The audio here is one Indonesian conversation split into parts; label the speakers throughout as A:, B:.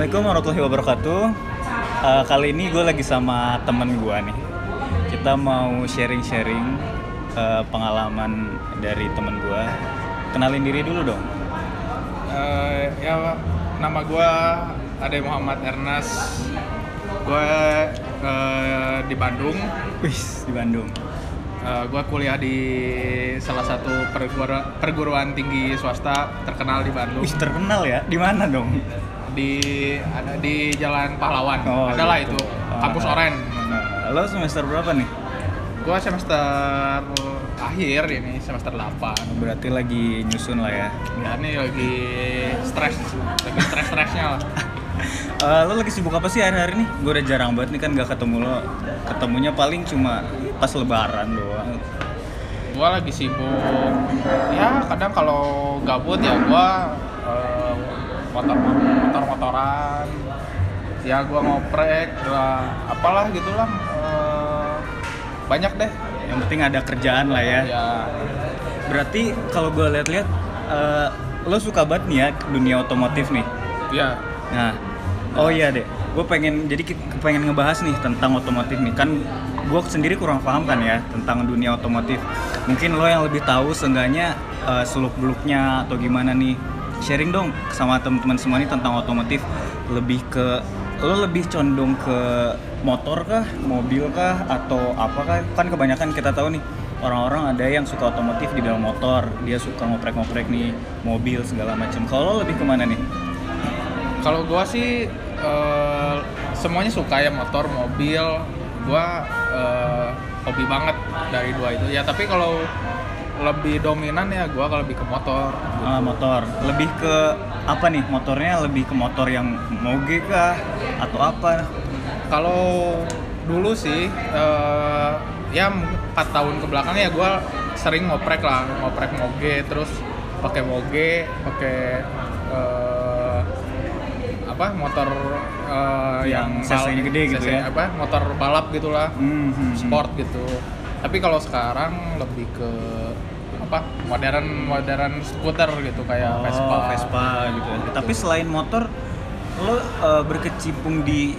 A: Assalamualaikum warahmatullahi wabarakatuh. Eh, kali ini gue lagi sama temen gue nih. Kita mau sharing-sharing eh, pengalaman dari temen gue. Kenalin diri dulu dong.
B: Eh, ya nama gue Ade Muhammad Ernest gue eh, di Bandung
A: Wih, di Bandung.
B: gue kuliah di salah satu perguruan, perguruan tinggi swasta terkenal di Bandung
A: Wih, terkenal ya. Di mana dong?
B: Di ada di Jalan Pahlawan
A: Oh,
B: adalah
A: gitu.
B: itu
A: Ah.
B: kampus Oren
A: Nah, lo semester berapa nih?
B: gue semester akhir ini semester 8
A: Berarti lagi nyusun lah ya.
B: ya ini lagi stres lagi stres-stresnya lah
A: Eh, lo lagi sibuk apa sih hari-hari nih? Gue udah jarang banget nih kan gak ketemu lo. Ketemunya paling cuma pas lebaran doang.
B: gue lagi sibuk ya kadang kalau gabut ya gue motor motor motoran ya gue ngoprek gua apalah gitulah Eh, banyak deh
A: Yang penting ada kerjaan lah ya.
B: ya
A: Berarti kalau gue lihat-lihat eh, lo suka banget nih ya dunia otomotif nih.
B: ya
A: Nah, oh iya deh, gue pengen jadi pengen ngebahas nih tentang otomotif nih kan gue sendiri kurang paham kan ya tentang dunia otomotif. Mungkin lo yang lebih tahu seenggaknya eh, seluk beluknya atau gimana nih sharing dong sama teman-teman semua nih tentang otomotif lebih ke lo lebih condong ke motor kah, mobil kah, atau apa kah? Kan kebanyakan kita tahu nih orang-orang ada yang suka otomotif di dalam motor, dia suka ngoprek-ngoprek nih mobil segala macam. Kalau lo lebih ke mana nih?
B: kalau gue sih eh, semuanya suka ya motor mobil gue eh, hobi banget dari dua itu ya tapi kalau lebih dominan ya gue kalau lebih ke motor
A: Ah, motor. Lebih ke apa nih? Motornya lebih ke motor yang moge kah atau apa?
B: Kalau dulu sih, eh, ya 4 tahun ke belakang ya gue sering ngoprek lah, ngoprek moge, terus pakai moge, pakai eh, apa motor eh,
A: Yang
B: bal-
A: CC-nya gede gitu
B: CC
A: ya?
B: Apa motor balap gitulah,
A: hmm, hmm.
B: sport gitu. Tapi kalau sekarang lebih ke apa modern modern skuter gitu kayak
A: Oh,
B: Vespa.
A: Vespa gitu. ya. Tapi selain motor, lo eh, berkecimpung di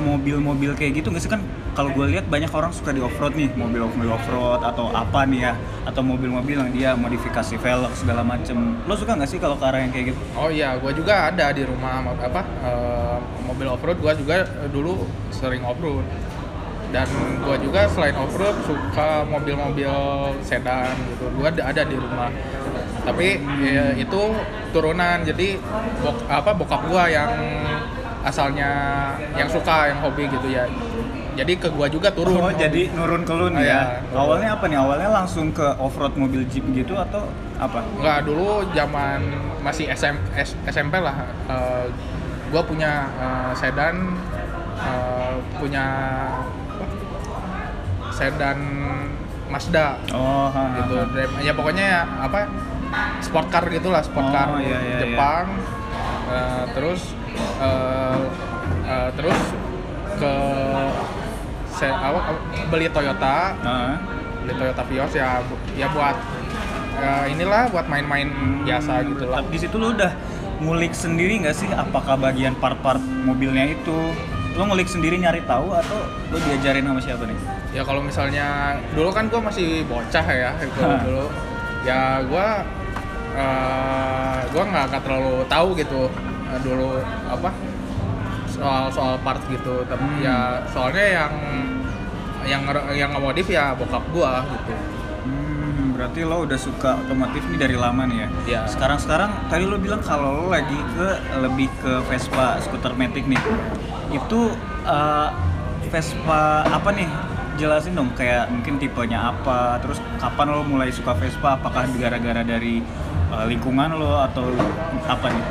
A: mobil-mobil kayak gitu nggak sih kan? Kalau gue lihat banyak orang suka di off-road nih, mobil-mobil off-road atau apa nih ya, atau mobil-mobil yang dia modifikasi velg segala macem. Lo suka nggak sih kalau ke arah yang kayak gitu?
B: Oh iya, gue juga ada di rumah apa eh, mobil off road. Gue juga dulu sering off road. Dan gue juga selain off road suka mobil-mobil sedan gitu. Gue ada, ada di rumah. Tapi ya, itu turunan. Jadi bok, apa bokap gue yang asalnya yang suka yang hobi gitu ya. Jadi ke gue juga turun.
A: Oh,
B: hobi.
A: jadi nurun ke lu nih
B: Oh,
A: ya.
B: iya.
A: Awalnya apa nih? Awalnya langsung ke off-road mobil jeep gitu atau apa?
B: Enggak, dulu zaman masih SM, S- SMP lah. gue punya eh, sedan, eh, punya? Sedan Mazda
A: Oh, ha, ha,
B: gitu.
A: ha.
B: Ya pokoknya ya apa sport car gitulah, sport
A: Oh,
B: car
A: iya, iya,
B: Jepang. Eh, terus eh, eh, terus ke se, apa, beli Toyota
A: Heeh.
B: beli Toyota Vios ya ya buat eh, inilah buat main-main biasa gitu lah.
A: Di situ lu udah ngulik sendiri nggak sih apakah bagian part-part mobilnya itu lu ngulik sendiri nyari tahu atau lu diajarin sama siapa nih?
B: Ya kalau misalnya dulu kan gue masih bocah ya itu dulu. Ya gue eh gue nggak terlalu tahu gitu eh, dulu apa soal soal part gitu. Tapi
A: Hmm.
B: ya soalnya yang yang yang ngemodif ya bokap gue gitu.
A: Hmm, berarti lo udah suka otomotif nih dari lama nih ya?
B: Iya.
A: Sekarang-sekarang tadi lo bilang kalau lo lagi ke lebih ke Vespa skuter matic nih. Itu eh, Vespa apa nih? Jelasin dong kayak mungkin tipenya apa, terus kapan lo mulai suka Vespa? Apakah gara-gara dari eh, lingkungan lo atau apa nih?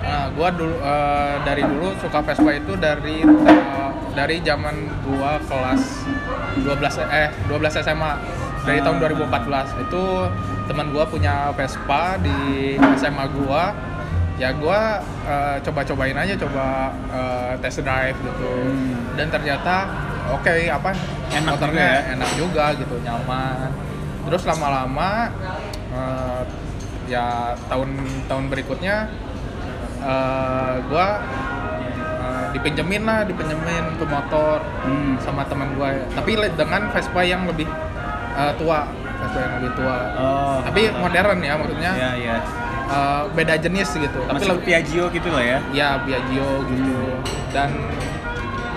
B: Nah, gua dulu eh, dari dulu suka Vespa itu dari eh, dari zaman gua kelas 12 eh 12 SMA dari tahun
A: Ah.
B: 2014 itu teman gua punya Vespa di SMA gua ya gua eh, coba-cobain aja coba eh, test drive gitu
A: Hmm.
B: dan ternyata oke apa
A: Enak
B: motornya
A: juga ya?
B: enak juga gitu nyaman terus lama-lama eh, ya tahun tahun berikutnya eh, gua dipinjemin lah dipinjemin tuh motor
A: Hmm.
B: sama teman gue tapi dengan Vespa yang lebih eh, tua Vespa yang lebih tua
A: Oh.
B: tapi modern ya maksudnya
A: Ya ya.
B: Eh, beda jenis gitu. Tapi
A: Masih
B: lebih
A: Piaggio gitu lah ya.
B: ya Piaggio gitu. Dan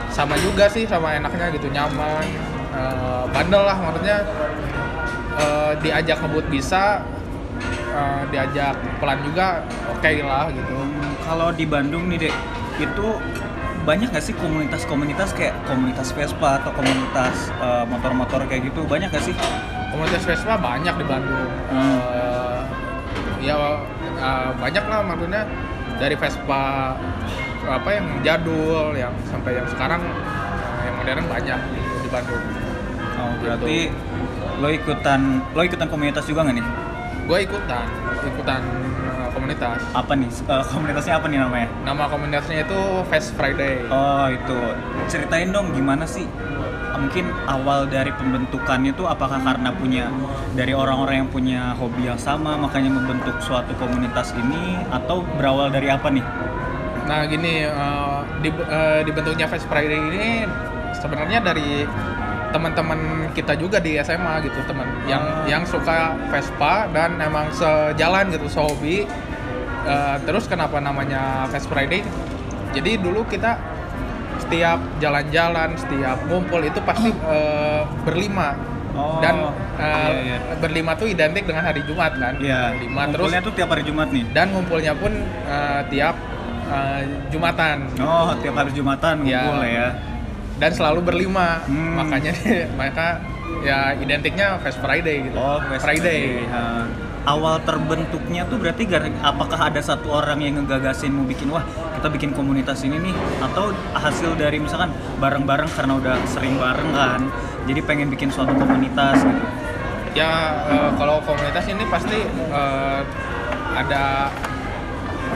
B: sama juga sih sama enaknya gitu nyaman. Eh, bandel lah maksudnya. Eh, diajak ngebut bisa eh, diajak pelan juga oke lah gitu.
A: Hmm, Kalau di Bandung nih dek, itu banyak nggak sih komunitas-komunitas kayak komunitas Vespa atau komunitas eh, motor-motor kayak gitu? Banyak nggak sih?
B: komunitas Vespa banyak di Bandung.
A: Hmm.
B: Eh, ya eh, banyak lah maksudnya dari Vespa apa yang jadul yang sampai yang sekarang eh, yang modern banyak di Bandung.
A: Oh berarti lo ikutan lo ikutan komunitas juga nggak nih?
B: gue ikutan ikutan uh, komunitas.
A: Apa nih? Eh, komunitasnya apa nih namanya?
B: nama komunitasnya itu Fast Friday.
A: Oh itu. Ceritain dong gimana sih mungkin awal dari pembentukannya tuh apakah karena punya dari orang-orang yang punya hobi yang sama makanya membentuk suatu komunitas ini atau berawal dari apa nih?
B: nah gini uh, di, uh, dibentuknya Fast Friday ini sebenarnya dari teman-teman kita juga di SMA gitu teman yang
A: Ah.
B: yang suka Vespa dan emang sejalan gitu sehobi Uh, terus kenapa namanya Fast Friday jadi dulu kita setiap jalan-jalan setiap ngumpul itu pasti uh, berlima
A: Oh,
B: dan uh,
A: iya, iya.
B: berlima tuh identik dengan hari Jumat kan
A: Iya.
B: berlima terus
A: Ngumpulnya tuh tiap hari Jumat nih.
B: dan ngumpulnya pun uh, tiap uh, Jumatan
A: Oh tiap hari Jumatan
B: Iya.
A: ngumpul ya.
B: dan selalu berlima
A: Hmm.
B: makanya mereka ya identiknya Fast Friday gitu
A: Oh West
B: Friday
A: Ha. Awal terbentuknya tuh berarti apakah ada satu orang yang ngegagasin mau bikin wah kita bikin komunitas ini nih atau hasil dari misalkan bareng-bareng karena udah sering bareng kan jadi pengen bikin suatu komunitas gitu.
B: ya uh, kalau komunitas ini pasti uh, ada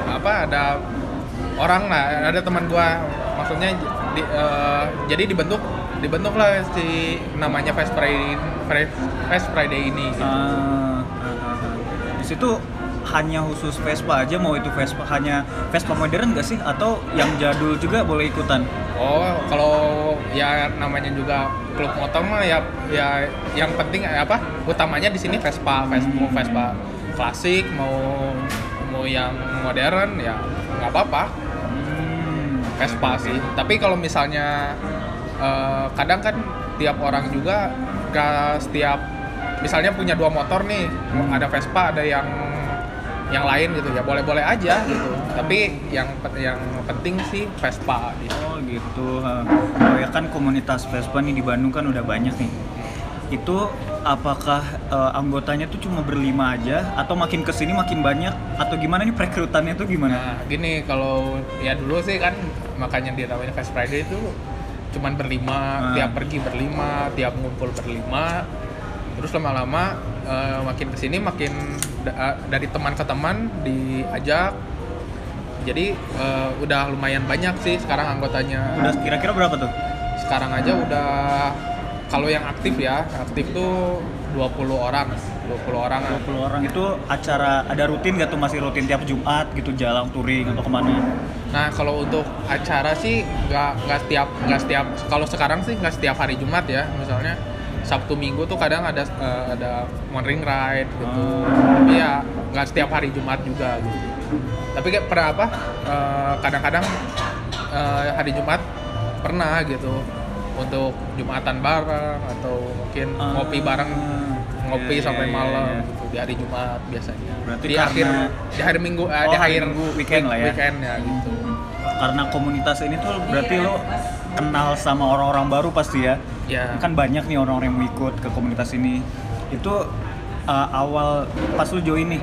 B: apa ada orang lah ada teman gua maksudnya di- uh, jadi dibentuk dibentuk lah si namanya Fast Friday Fast Friday ini gitu.
A: Ah. Di situ hanya khusus Vespa aja mau itu Vespa hanya Vespa modern gak sih atau yang jadul juga boleh ikutan?
B: Oh, kalau ya namanya juga klub motor mah ya ya yang penting eh, apa? Utamanya di sini Vespa, Vespa, mau Vespa klasik mau mau yang modern ya nggak apa-apa
A: Hmm,
B: Vespa sih. Tapi kalau misalnya eh, kadang kan tiap orang juga gak setiap misalnya punya dua motor nih,
A: Hmm.
B: ada Vespa, ada yang yang lain gitu ya boleh-boleh aja gitu. Tapi yang yang penting sih Vespa gitu.
A: Oh gitu. Oh ya kan komunitas Vespa nih di Bandung kan udah banyak nih. Itu apakah eh, anggotanya tuh cuma berlima aja atau makin ke sini makin banyak atau gimana nih perekrutannya tuh gimana?
B: Nah, gini kalau ya dulu sih kan makanya dia namanya Fast Friday itu cuman berlima,
A: Hmm.
B: tiap pergi berlima, tiap ngumpul berlima. Terus lama-lama eh, makin ke sini makin da- dari teman ke teman diajak. Jadi eh, udah lumayan banyak sih sekarang anggotanya.
A: Udah kira-kira berapa tuh?
B: Sekarang aja udah kalau yang aktif ya, aktif tuh 20 orang, 20 orang.
A: 20 orang itu acara ada rutin gak tuh masih rutin tiap Jumat gitu jalan touring atau ke mana?
B: Nah kalau untuk acara sih nggak nggak setiap nggak setiap kalau sekarang sih nggak setiap hari Jumat ya misalnya Sabtu Minggu tuh kadang ada eh, ada ring ride gitu. Tapi ya nggak setiap hari Jumat juga gitu. Tapi kayak pernah apa? eh, kadang-kadang eh, hari Jumat pernah gitu untuk Jumatan bareng atau mungkin ngopi bareng ngopi
A: Iya,
B: sampai
A: iya,
B: malam
A: iya.
B: gitu di hari Jumat biasanya.
A: Berarti
B: di
A: karena-
B: akhir di hari Minggu
A: Oh,
B: di akhir
A: Minggu, weekend lah ya.
B: Weekend ya gitu.
A: Karena komunitas ini tuh berarti lo kenal sama orang-orang baru pasti ya.
B: Ya.
A: Kan banyak nih orang-orang yang mau ikut ke komunitas ini. Itu uh, awal pas lo join nih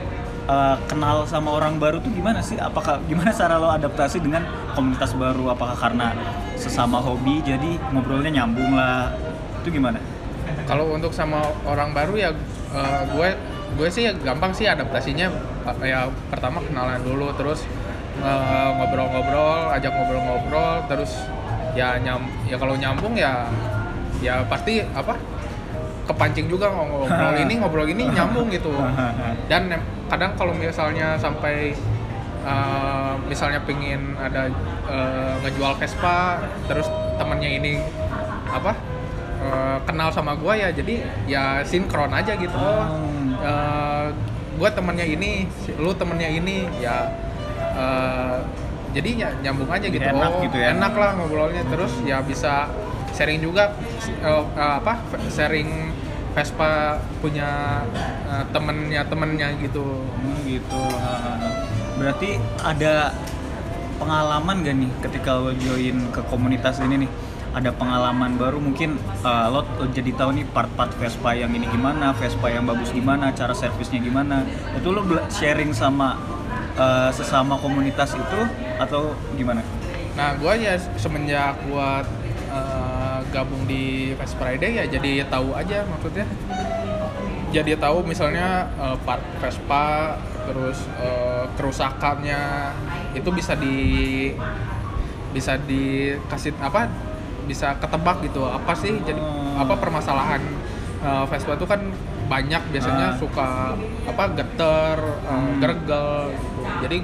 A: uh, kenal sama orang baru tuh gimana sih? Apakah gimana cara lo adaptasi dengan komunitas baru? Apakah karena sesama hobi jadi ngobrolnya nyambung lah? Itu gimana?
B: Kalau untuk sama orang baru ya eh, gue gue sih ya gampang sih adaptasinya ya pertama kenalan dulu terus ngobrol-ngobrol, ajak ngobrol-ngobrol terus ya nyam ya kalau nyambung ya ya pasti apa kepancing juga ngobrol ini ngobrol ini nyambung gitu. Dan kadang kalau misalnya sampai eh, misalnya pingin ada eh, ngejual Vespa terus temennya ini apa eh, kenal sama gua ya jadi ya sinkron aja gitu. Oh. Eh, gua temennya ini lu temennya ini ya eh, jadi ny- nyambung aja gitu.
A: Enak
B: oh
A: gitu ya.
B: enak lah ngobrolnya. Terus ya bisa sharing juga eh, eh, apa sharing Vespa punya eh, temennya temennya gitu
A: Hmm, gitu. Ah, Berarti ada pengalaman gak nih ketika lo join ke komunitas ini nih? Ada pengalaman baru mungkin uh, lo jadi tahu nih part-part Vespa yang ini gimana, Vespa yang bagus gimana, cara servisnya gimana. Itu lo sharing sama uh, sesama komunitas itu atau gimana?
B: Nah, gua ya semenjak gua eh, gabung di Vespa Friday ya jadi tahu aja maksudnya. Jadi tahu misalnya eh, part Vespa terus eh, kerusakannya itu bisa di bisa dikasih apa bisa ketebak gitu apa sih jadi
A: Hmm.
B: apa permasalahan eh, Vespa itu kan banyak biasanya
A: Ah.
B: suka apa geter
A: Hmm.
B: gergel gitu jadi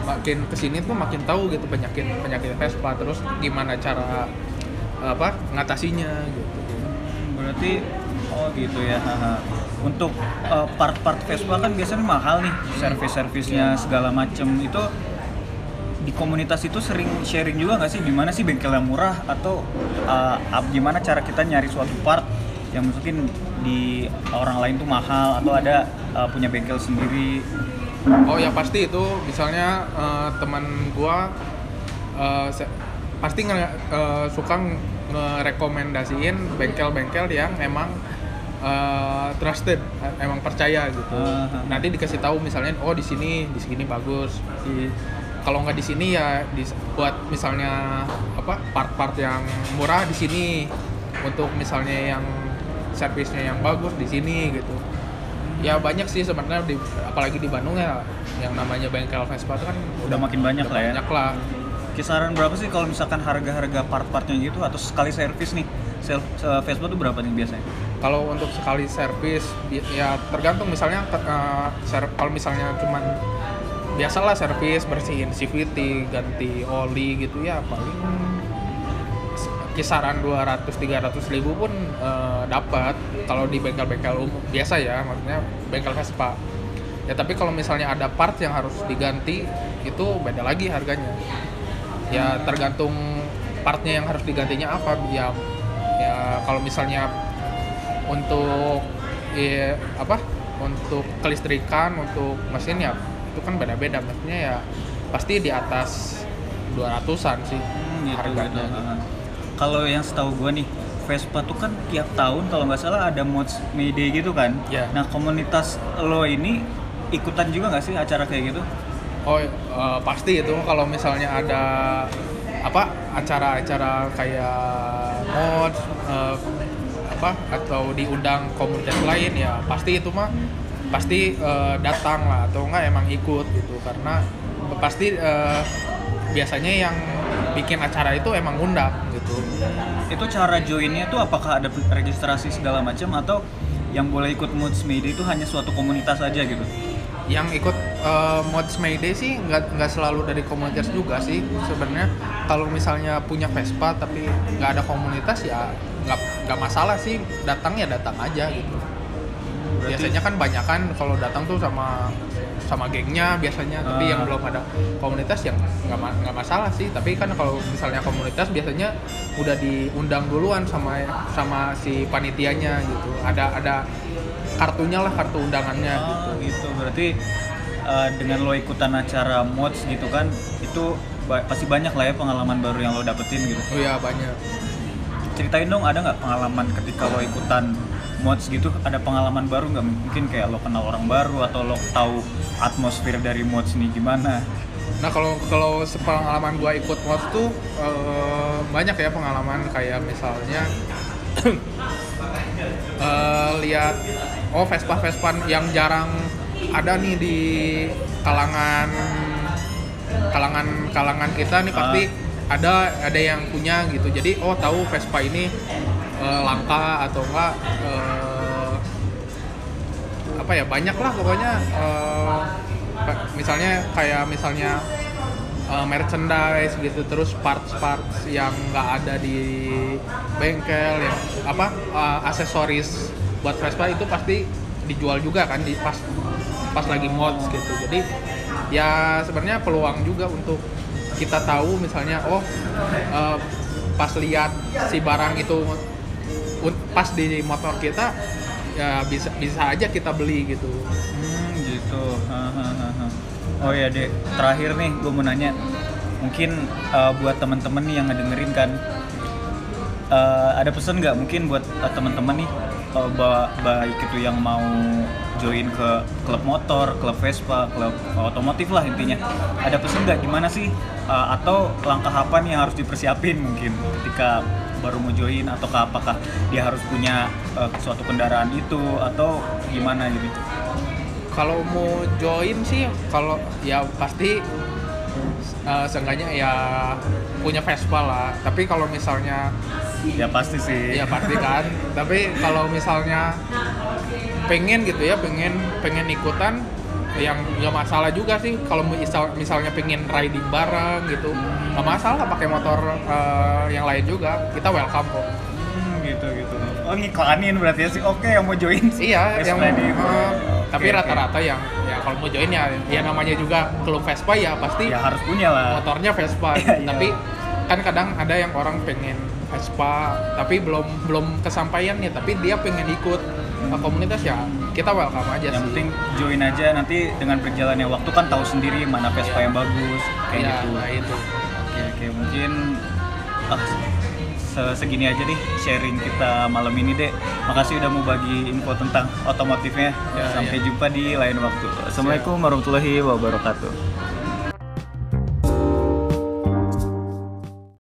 B: makin ke sini tuh makin tahu gitu penyakit penyakit Vespa terus gimana cara apa ngatasinya gitu
A: Berarti oh gitu ya. haha. Untuk uh, part-part Vespa kan biasanya mahal nih, servis-servisnya segala macem itu di komunitas itu sering sharing juga nggak sih gimana sih bengkel yang murah atau uh, gimana cara kita nyari suatu part yang mungkin di orang lain tuh mahal atau ada uh, punya bengkel sendiri
B: Oh ya pasti itu misalnya eh, teman gua se- pasti nge, eh, suka ngerekomendasiin bengkel-bengkel yang emang eh, trusted, emang percaya gitu.
A: Ah.
B: Nanti dikasih tahu misalnya oh di sini di sini bagus. Di kalau nggak di sini ya di, buat misalnya apa part-part yang murah di sini untuk misalnya yang servisnya yang bagus di sini gitu ya banyak sih sebenarnya di, apalagi di Bandung ya yang namanya bengkel Vespa itu kan
A: udah makin banyak
B: udah
A: lah ya
B: banyak lah
A: kisaran berapa sih kalau misalkan harga-harga part-partnya gitu? Atau sekali servis nih? Self uh, Vespa tuh berapa nih biasanya?
B: Kalau untuk sekali servis ya tergantung misalnya eh, ser- kalau misalnya cuman biasalah servis bersihin CVT ganti oli gitu ya paling kisaran 200 300 ribu pun eh, dapat. Kalau di bengkel-bengkel umum biasa ya maksudnya bengkel Vespa. Ya tapi kalau misalnya ada part yang harus diganti itu beda lagi harganya ya tergantung partnya yang harus digantinya apa ya ya kalau misalnya untuk ya, apa untuk kelistrikan untuk mesin ya itu kan beda-beda maksudnya ya pasti di atas 200-an sih
A: Hmm,
B: harganya
A: gitu. Kalau yang setahu gua nih, Vespa tuh kan tiap tahun kalau nggak salah ada mods May Day gitu kan.
B: Ya.
A: Nah komunitas lo ini ikutan juga nggak sih acara kayak gitu?
B: Oh eh, pasti itu kalau misalnya ada apa acara-acara kayak mod eh, apa atau diundang komunitas lain ya pasti itu mah pasti eh, datang lah atau enggak emang ikut gitu karena pasti eh, biasanya yang bikin acara itu emang undang gitu.
A: Itu cara joinnya tuh apakah ada registrasi segala macam atau yang boleh ikut mods May Day itu hanya suatu komunitas aja gitu?
B: yang ikut eh, mods Mayday sih nggak nggak selalu dari komunitas juga sih sebenarnya. Kalau misalnya punya Vespa tapi nggak ada komunitas ya nggak nggak masalah sih. Datang ya datang aja gitu.
A: Berarti-
B: biasanya kan banyak kan kalau datang tuh sama sama gengnya biasanya. Tapi
A: Ah.
B: yang belum ada komunitas yang nggak nggak masalah sih. Tapi kan kalau misalnya komunitas biasanya udah diundang duluan sama sama si panitianya gitu. Ada ada kartunya lah kartu undangannya
A: Oh gitu. Berarti uh, dengan lo ikutan acara mods gitu kan, itu ba- pasti banyak lah ya pengalaman baru yang lo dapetin gitu.
B: oh ya banyak.
A: Ceritain dong ada nggak pengalaman ketika lo ikutan mods gitu? Ada pengalaman baru nggak? Mungkin kayak lo kenal orang baru atau lo tahu atmosfer dari mods nih gimana?
B: Nah kalau kalau sepengalaman gua ikut mods tuh eh, banyak ya pengalaman. Kayak misalnya eh, lihat oh Vespa Vespa yang jarang ada nih di kalangan kalangan kalangan kita nih pasti ada ada yang punya gitu. Jadi oh tahu Vespa ini eh, langka atau enggak eh, apa ya banyak lah pokoknya Pa- misalnya kayak misalnya uh, merchandise gitu terus parts-parts yang nggak ada di bengkel yang apa uh, aksesoris buat Vespa itu pasti dijual juga kan di pas pas lagi mods gitu. Jadi ya sebenarnya peluang juga untuk kita tahu misalnya oh uh, pas lihat si barang itu pas di motor kita ya bisa bisa aja kita beli gitu.
A: Hmm, gitu. Oh ya dek, terakhir nih gue mau nanya, mungkin uh, buat temen-temen nih yang ngedengerin kan, uh, ada pesan nggak mungkin buat uh, temen-temen nih, uh, ba- baik itu yang mau join ke klub motor, klub Vespa, klub otomotif lah intinya. Ada pesan nggak gimana sih? Uh, atau langkah apa nih yang harus dipersiapin mungkin ketika baru mau join atau apakah dia harus punya uh, suatu kendaraan itu atau gimana gitu?
B: kalau mau join sih kalau ya pasti uh, seenggaknya ya punya Vespa lah tapi kalau misalnya
A: Ya pasti sih.
B: ya pasti kan tapi kalau misalnya pengen gitu ya pengen pengen ikutan yang nggak masalah juga sih kalau misal misalnya pengen riding bareng gitu nggak masalah pakai motor uh, yang lain juga kita welcome kok
A: Hmm, gitu gitu. Oh ngiklanin berarti ya sih. Oke yang mau join sih.
B: iya yang
A: di-
B: uh,
A: Oke,
B: tapi rata-rata yang ya kalau mau join ya ya namanya juga klub Vespa ya pasti
A: ya harus punya lah.
B: motornya Vespa
A: iya.
B: tapi kan kadang ada yang orang pengen Vespa tapi belum belum kesampaian ya tapi dia pengen ikut ke komunitas ya kita welcome aja
A: Yang
B: sih
A: penting join aja nanti dengan berjalannya waktu kan tahu sendiri mana Vespa
B: Iya.
A: yang bagus kayak
B: ya,
A: gitu.
B: nah itu
A: Oke oke mungkin ah, se- segini aja deh sharing kita malam ini deh. Makasih udah mau bagi info tentang otomotifnya.
B: Ya,
A: Sampai
B: ya.
A: jumpa di lain waktu. Assalamualaikum warahmatullahi wabarakatuh.